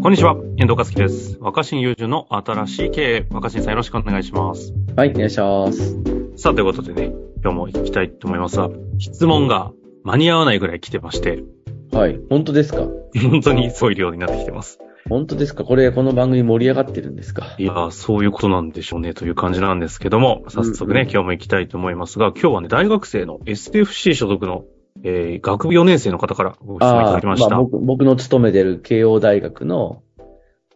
こんにちは、遠藤和樹です。若新友人の新しい経営。若新さんよろしくお願いします。はい、お願いします。さあ、ということでね、今日も行きたいと思いますが、質問が間に合わないぐらい来てまして、はい、本当ですか？本当にそういう量になってきてます。本当ですか？これ、この番組盛り上がってるんですか？いやー、そういうことなんでしょうね、という感じなんですけども、早速ね、うんうん今日も行きたいと思いますが、今日はね、大学生の SPFC 所属の、えー、学部4年生の方からご質問いただきました。まあ僕、僕の勤めてる慶応大学の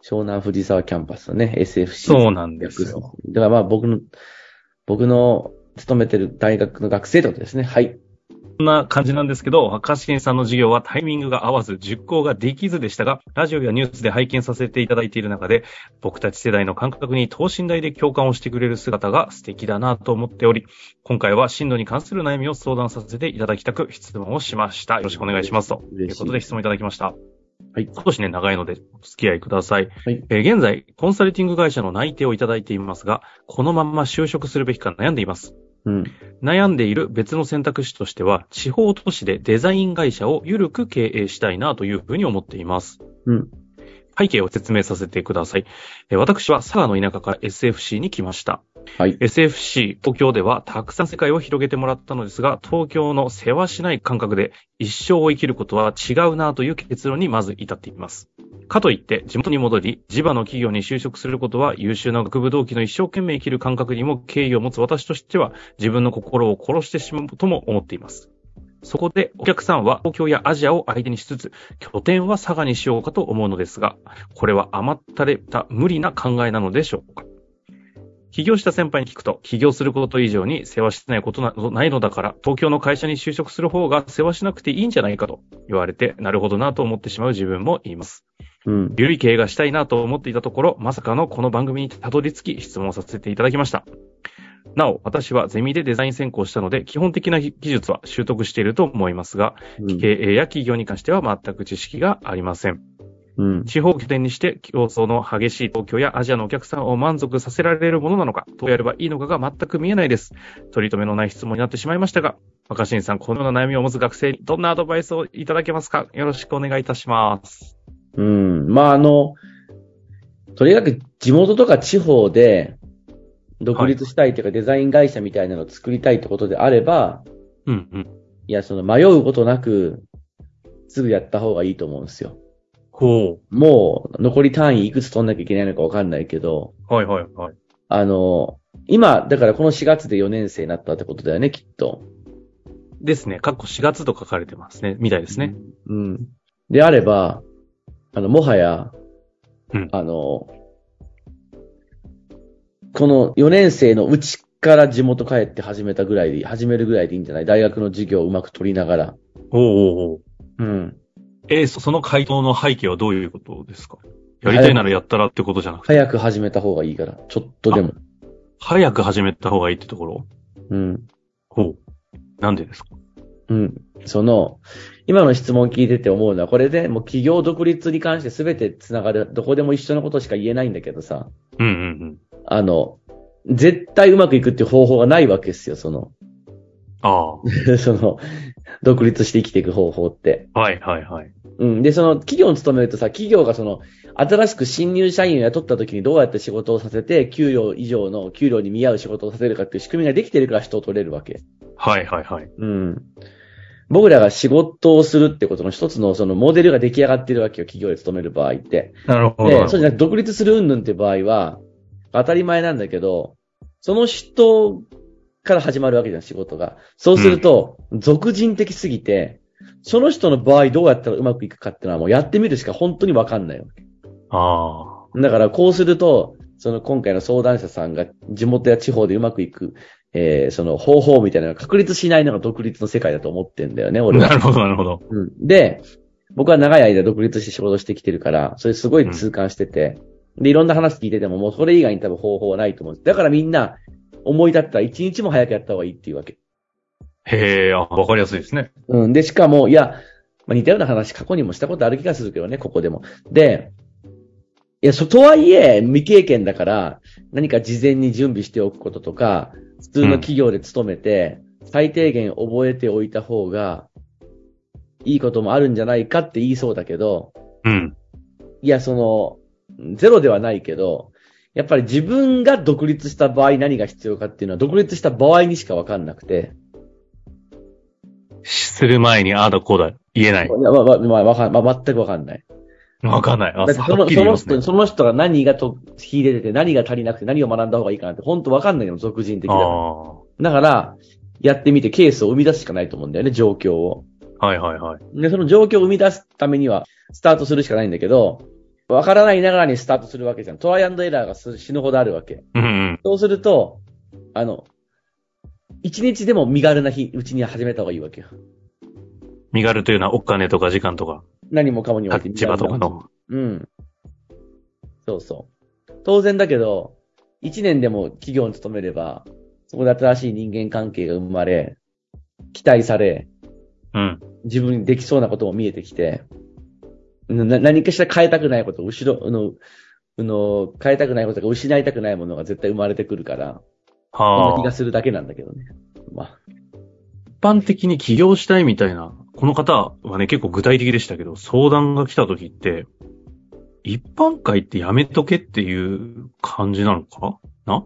湘南藤沢キャンパスのね、SFC。そうなんですよ。だからまあ僕の、僕の勤めてる大学の学生ってことですね。はい。こんな感じなんですけど、若新さんの授業はタイミングが合わず実行ができずでしたが、ラジオやニュースで拝見させていただいている中で、僕たち世代の感覚に等身大で共感をしてくれる姿が素敵だなと思っており、今回は進路に関する悩みを相談させていただきたく質問をしました。よろしくお願いしますと。いうことで質問いただきました。はい。少しね、長いのでお付き合いください。はい。えー現在、コンサルティング会社の内定をいただいていますが、このまま就職するべきか悩んでいます。うん。悩んでいる別の選択肢としては、地方都市でデザイン会社を緩く経営したいなというふうに思っています。うん。背景を説明させてください。えー私は佐賀の田舎から SFC に来ました。はい。SFC 東京ではたくさん世界を広げてもらったのですが、東京の世話しない感覚で一生を生きることは違うなという結論にまず至っています。かといって地元に戻り、地場の企業に就職することは優秀な学部同期の一生懸命生きる感覚にも敬意を持つ私としては自分の心を殺してしまうとも思っています。そこでお客さんは東京やアジアを相手にしつつ、拠点は佐賀にしようかと思うのですが、これは甘ったれた無理な考えなのでしょうか起業した先輩に聞くと、起業すること以上に世話してないことなどないのだから、東京の会社に就職する方が世話しなくていいんじゃないかと言われて、なるほどなと思ってしまう自分もいます。うん。ゆるい経営がしたいなと思っていたところ、まさかのこの番組にたどり着き質問させていただきました。なお、私はゼミでデザイン専攻したので、基本的な技術は習得していると思いますが、うん経営や企業に関しては全く知識がありません。うん。地方拠点にして競争の激しい東京やアジアのお客さんを満足させられるものなのか、どうやればいいのかが全く見えないです。取り留めのない質問になってしまいましたが、若新さん、このような悩みを持つ学生にどんなアドバイスをいただけますか？よろしくお願いいたします。うん。まあ、あの、とにかく地元とか地方で独立したいというか、デザイン会社みたいなのを作りたいってことであれば、うんうん。いや、その迷うことなく、すぐやった方がいいと思うんですよ。ほもう、残り単位いくつ取んなきゃいけないのかわかんないけど、う。はいはいはい。あの、今、だからこの4月で4年生になったってことだよね、きっと。ですね。過去4月と書かれてますね。みたいですね。うん。であれば、あの、もはや、うんあの、この4年生のうちから地元帰って始めたぐらいで、始めるぐらいでいいんじゃない？大学の授業をうまく取りながら。おうおうおううん。えーそその回答の背景はどういうことですか？やりたいならやったらってことじゃなくて、早く始めた方がいいから、ちょっとでも。早く始めた方がいいってところ？うん。ほう。なんでですか？うん。その、今の質問聞いてて思うのは、これでもう企業独立に関して全て繋がる、どこでも一緒のことしか言えないんだけどさ、うんうんうん。あの、絶対うまくいくっていう方法がないわけですよ、その、あ その、独立して生きていく方法って。あ。はいはいはい。うん。で、その、企業に勤めるとさ、企業がその、新しく新入社員を雇った時にどうやって仕事をさせて、給料以上の給料に見合う仕事をさせるかっていう仕組みができてるから人を取れるわけ。はいはいはい。うん。僕らが仕事をするってことの一つのそのモデルが出来上がってるわけよ、企業で勤める場合って。なるほど。で、そうじゃなくて独立する云々って場合は、当たり前なんだけど、その人から始まるわけじゃん、仕事が。そうすると、俗人的すぎて、その人の場合どうやったらうまくいくかっていうのはもうやってみるしか本当にわかんないわけ。あだからこうすると、その今回の相談者さんが地元や地方でうまくいく、えー、その方法みたいなのが確立しないのが独立の世界だと思ってんだよね、あ。俺は。なるほどなるほど。うん。で、僕は長い間独立して仕事してきてるから、それすごい痛感してて、で、いろんな話聞いてても、もうそれ以外に多分方法はないと思う。だからみんな、思い立ったら一日も早くやった方がいいっていうわけ。へえ、あ、わかりやすいですね。うん。で、しかも、いや、まあ、似たような話過去にもしたことある気がするけどね、ここでも。で、いや、そ、とはいえ、未経験だから、何か事前に準備しておくこととか、普通の企業で勤めて、最低限覚えておいた方が、いいこともあるんじゃないかって言いそうだけど、うん。いや、その、ゼロではないけど、やっぱり自分が独立した場合何が必要かっていうのは、独立した場合にしかわかんなくて。する前にああだこうだ言えない。まあ、まあ、まあ、わかん、まあ、全くわかんない。わかんない。あ、だってその、その人。その人が何がと、秀でてて、何が足りなくて、何を学んだ方がいいかなって、本当わかんないの、俗人的だから。あだから、やってみてケースを生み出すしかないと思うんだよね、状況を。あ。はいはいはい。で、その状況を生み出すためには、スタートするしかないんだけど、わからないながらにスタートするわけじゃん。トライアンドエラーがす死ぬほどあるわけ。うんうん。そうすると、あの、一日でも身軽な日、うちに始めた方がいいわけよ。身軽というのはお金とか時間とか、何もかもにおいて身立場とかの。うん。そうそう。当然だけど、一年でも企業に勤めれば、そこで新しい人間関係が生まれ、期待され、うん。自分にできそうなことも見えてきて、な何かしら変えたくないこと、後ろ、あの、あの、変えたくないことが失いたくないものが絶対生まれてくるから、そんなはあ気が。するだけなんだけどね。まあ、一般的に起業したいみたいな、この方はね、結構具体的でしたけど、相談が来た時って、一般会ってやめとけっていう感じなのか？な？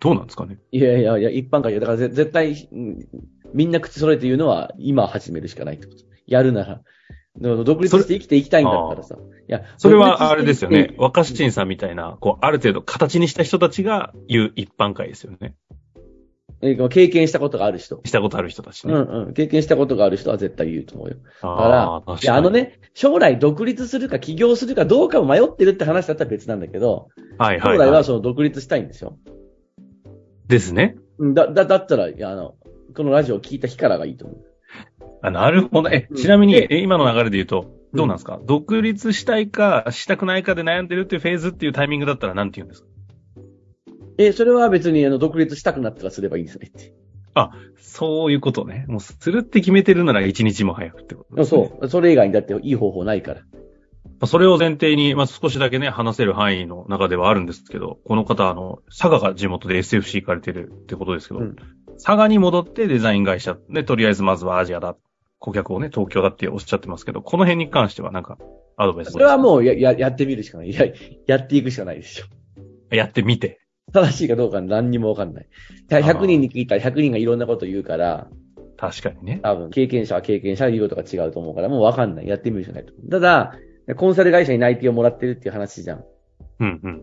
どうなんですかね？いやいやいや、一般会だからぜ絶対、うんみんな口揃えて言うのは、今始めるしかないってこと。やるなら。独立して生きていきたいんだったらさ。いや、それはあれですよね若新さんみたいな、こう、ある程度形にした人たちが言う一般会ですよね。え経験したことがある人。したことある人たちね。うん。うん。経験したことがある人は絶対言うと思うよ。だからあ、確かに。いや、あの。ね、将来独立するか起業するかどうかを迷ってるって話だったら別なん。だけど、はいはい、将来は。その独立したいん。ですよ。ですね。だ、だ、だったら、あの、このラジオを聞いた日からがいいと思う。あ、なるほど。え、ちなみに、でえ今の流れで言うと、どうなん。ですか、独立したいか、したくないかで悩ん。でるっていうフェーズっていうタイミングだったら何て言うん。ですかえ、それは別に、あの、独立したくなったらすればいいんですねって。そういうことね。もう、するって決めてるなら一日も早くってことね。そう。それ以外にだっていい方法ないから。う。それを前提に、まあ、少しだけね、話せる範囲の中ではあるんですけど、この方、あの、佐賀が地元で SFC 行かれてるってことですけど、うん佐賀に戻ってデザイン会社で、とりあえずまずはアジアだ。顧客をね、東京だっておっしゃってますけど、この辺に関してはなんか、アドバイスそれはもうや、や、やってみるしかない。や、やっていくしかないでしょ。やってみて。正しいかどうか何にもわかんない。100人に聞いたら100人がいろんなこと言うから、確かにね。多分経験者は経験者で言うことが違うと思うから、もうわかんない。やってみるしかないと。ただ、コンサル会社に内定をもらってるっていう話じゃん。うんうん。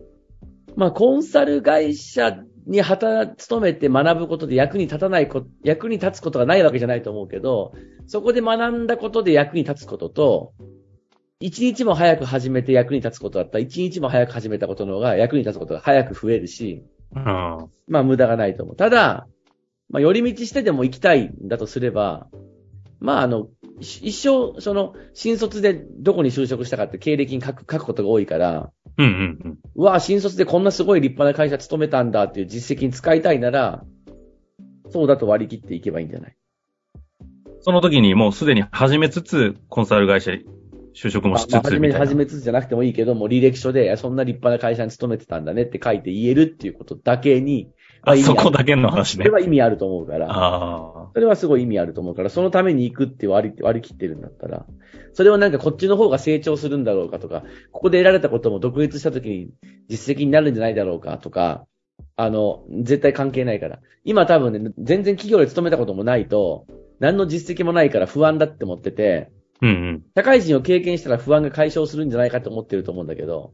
まあ、コンサル会社に働、勤めて学ぶことで役に立たないこ、役に立つことがないわけじゃないと思うけど、そこで学んだことで役に立つことと、一日も早く始めて役に立つことだったら、一日も早く始めたことの方が役に立つことが早く増えるし、うん。まあ無駄がないと思う。ただ、まあ寄り道してでも行きたいんだとすれば、まああの、し一生、その、新卒でどこに就職したかって経歴に書く、書くことが多いから、うんうんうん。うわあ、新卒でこんなすごい立派な会社勤めたんだっていう実績に使いたいなら、そうだと割り切っていけばいいんじゃない？その時にもうすでに始めつつ、コンサル会社に就職もしつつみたいな。始めつつじゃなくてもいいけど、もう履歴書で、そんな立派な会社に勤めてたんだねって書いて言えるっていうことだけに、まあ、そこだけの話ねそれ。は意味あると思うから。あそれはすごい意味あると思うから、そのために行くって割り割り切ってるんだったら、それはなんかこっちの方が成長するんだろうかとか、ここで得られたことも独立した時に実績になるんじゃないだろうかとか、あの、絶対関係ないから。今多分ね、全然企業で勤めたこともないと、何の実績もないから不安だって思ってて、あ。うんうん。社会人を経験したら不安が解消するんじゃないかと思ってると思うんだけど、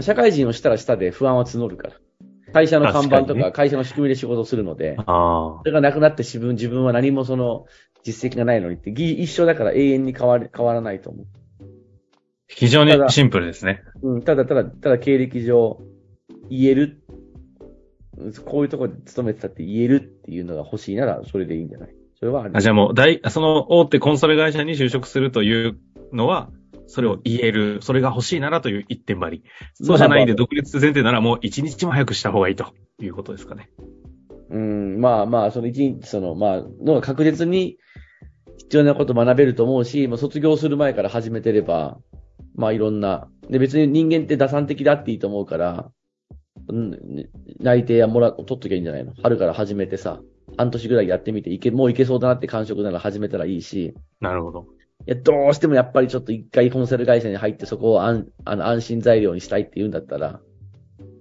社会人をしたらしたで不安は募るから。会社の看板と確か会社の仕組みで仕事をするので、あそれがなくなって自分、自分は何もその実績がないのにって、ぎ一緒だから永遠に変わり、変わらないと思あ。非常にシンプルですね。う。うん、ただただ、ただ経歴上言える、うんこういうところで勤めてたって言えるっていうのが欲しいなら、それでいいんじゃない？それはありあじゃあもう、大、その大手コンサル会社に就職するというのは、それを言える、それが欲しいならという一点張り。そう。じゃないんで、独立前提ならもう一日も早くした方がいいということですかね。うん、まあまあ、その一日、その、まあ、のが確実に必要なこと学べると思うし、まあ、卒業する前から始めてれば、まあいろんな、で別に人間って打算的だっていいと思うから、うん、内定やもら、取っときゃいいんじゃないの？春から始めてさ、半年ぐらいやってみて、いけ、もういけそうだなって感触なら始めたらいいし、なるほど。いや、どうしてもやっぱりちょっと一回コンサル会社に入ってそこを安あの安心材料にしたいって言うんだったら、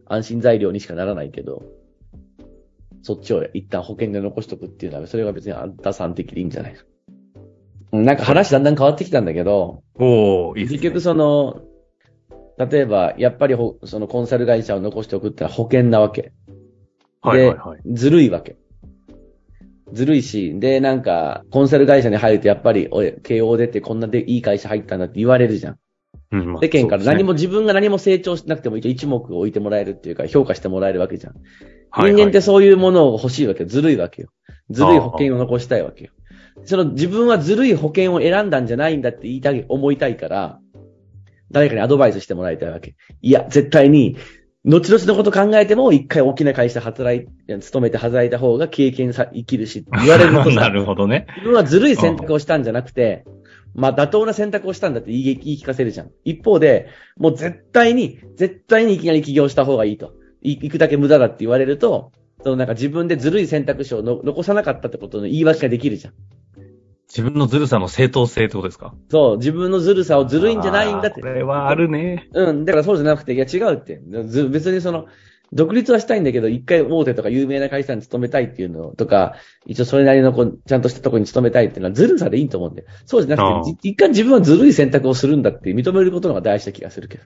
安心材料にしかならないけど、そっちを一旦保険で残しとくっていうのは、それは別にあんたさん的でいいんじゃない？うんなんか話だんだん変わってきたんだけど、おー、いいね。結局その、例えば、やっぱりほそのコンサル会社を残しておくってのは保険なわけ。はいはいはい。ずるいわけ。ずるいし、で、なんか、コンサル会社に入るとやっぱり、おい、慶応出てこんなでいい会社入ったんだって言われるじゃん。うんまあ世間から何も、自分が何も成長しなくても一目置いてもらえるっていうか、評価してもらえるわけじゃん。はいはい人間ってそういうものを欲しいわけよ。ずるいわけよ。ずるい保険を残したいわけよ。その自分はずるい保険を選んだんじゃないんだって言いたい、思いたいから、誰かにアドバイスしてもらいたいわけ。いや、絶対に、後々のこと考えても、一回大きな会社働い、勤めて働いた方が経験さ、生きるし、言われるとなさ、るほどね。自分はずるい選択をしたんじゃなくて、まあ妥当な選択をしたんだって言い言い聞かせるじゃん。一方で、もう絶対に、絶対にいきなり起業した方がいいと。い行くだけ無駄だって言われると、そのなんか自分でずるい選択肢をの残さなかったってことの言い訳ができるじゃん。自分のずるさの正当性ってことですか？そう、自分のずるさをずるいんじゃないんだってこ。れはあるね。うん、だからそうじゃなくて、いや違うって。ず別にその、独立はしたいんだけど、一回大手とか有名な会社に勤めたいっていうのとか、一応それなりのこう、ちゃんとしたところに勤めたいっていうのはずるさでいいと思うんで。そうじゃなくて、じ一回自分はずるい選択をするんだって認めることの方が大事な気がするけど。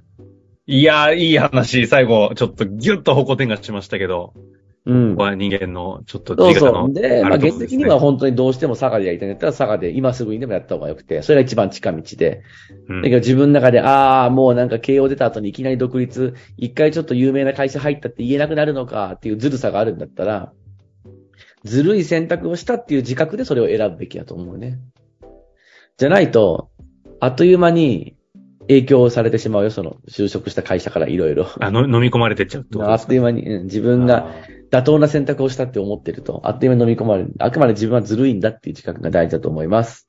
いやー、いい話、最後、ちょっとギュッと方向転換しましたけど、うんここ。は人間のちょっとそうそう。で、まあ、現的には本当にどうしても佐賀でやりたいんだったら佐賀で今すぐにでもやった方がよくて、それが一番近道で。うんだけど自分の中で、ああ、もうなんか慶応出た後にいきなり独立、一回ちょっと有名な会社入ったって言えなくなるのかっていうずるさがあるんだったら、ずるい選択をしたっていう自覚でそれを選ぶべきだと思うね。じゃないと、あっという間に影響されてしまうよ、その就職した会社からいろいろ。あの、飲み込まれてっちゃうとあっという間に、うん自分が妥当な選択をしたって思ってると、あっという間に飲み込まれる。あくまで自分はずるいんだっていう自覚が大事だと思います。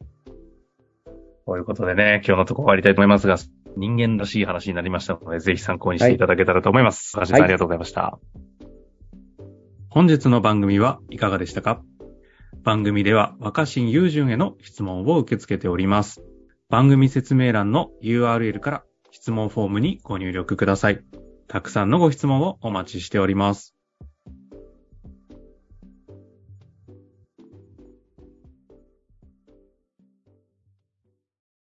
ということでね、今日のところ終わりたいと思いますが、人間らしい話になりましたので、ぜひ参考にしていただけたらと思います。橋、さんはいありがとうございました。本日の番組はいかがでしたか？番組では若新雄純への質問を受け付けております。番組説明欄の URL から質問フォームにご入力ください。たくさんのご質問をお待ちしております。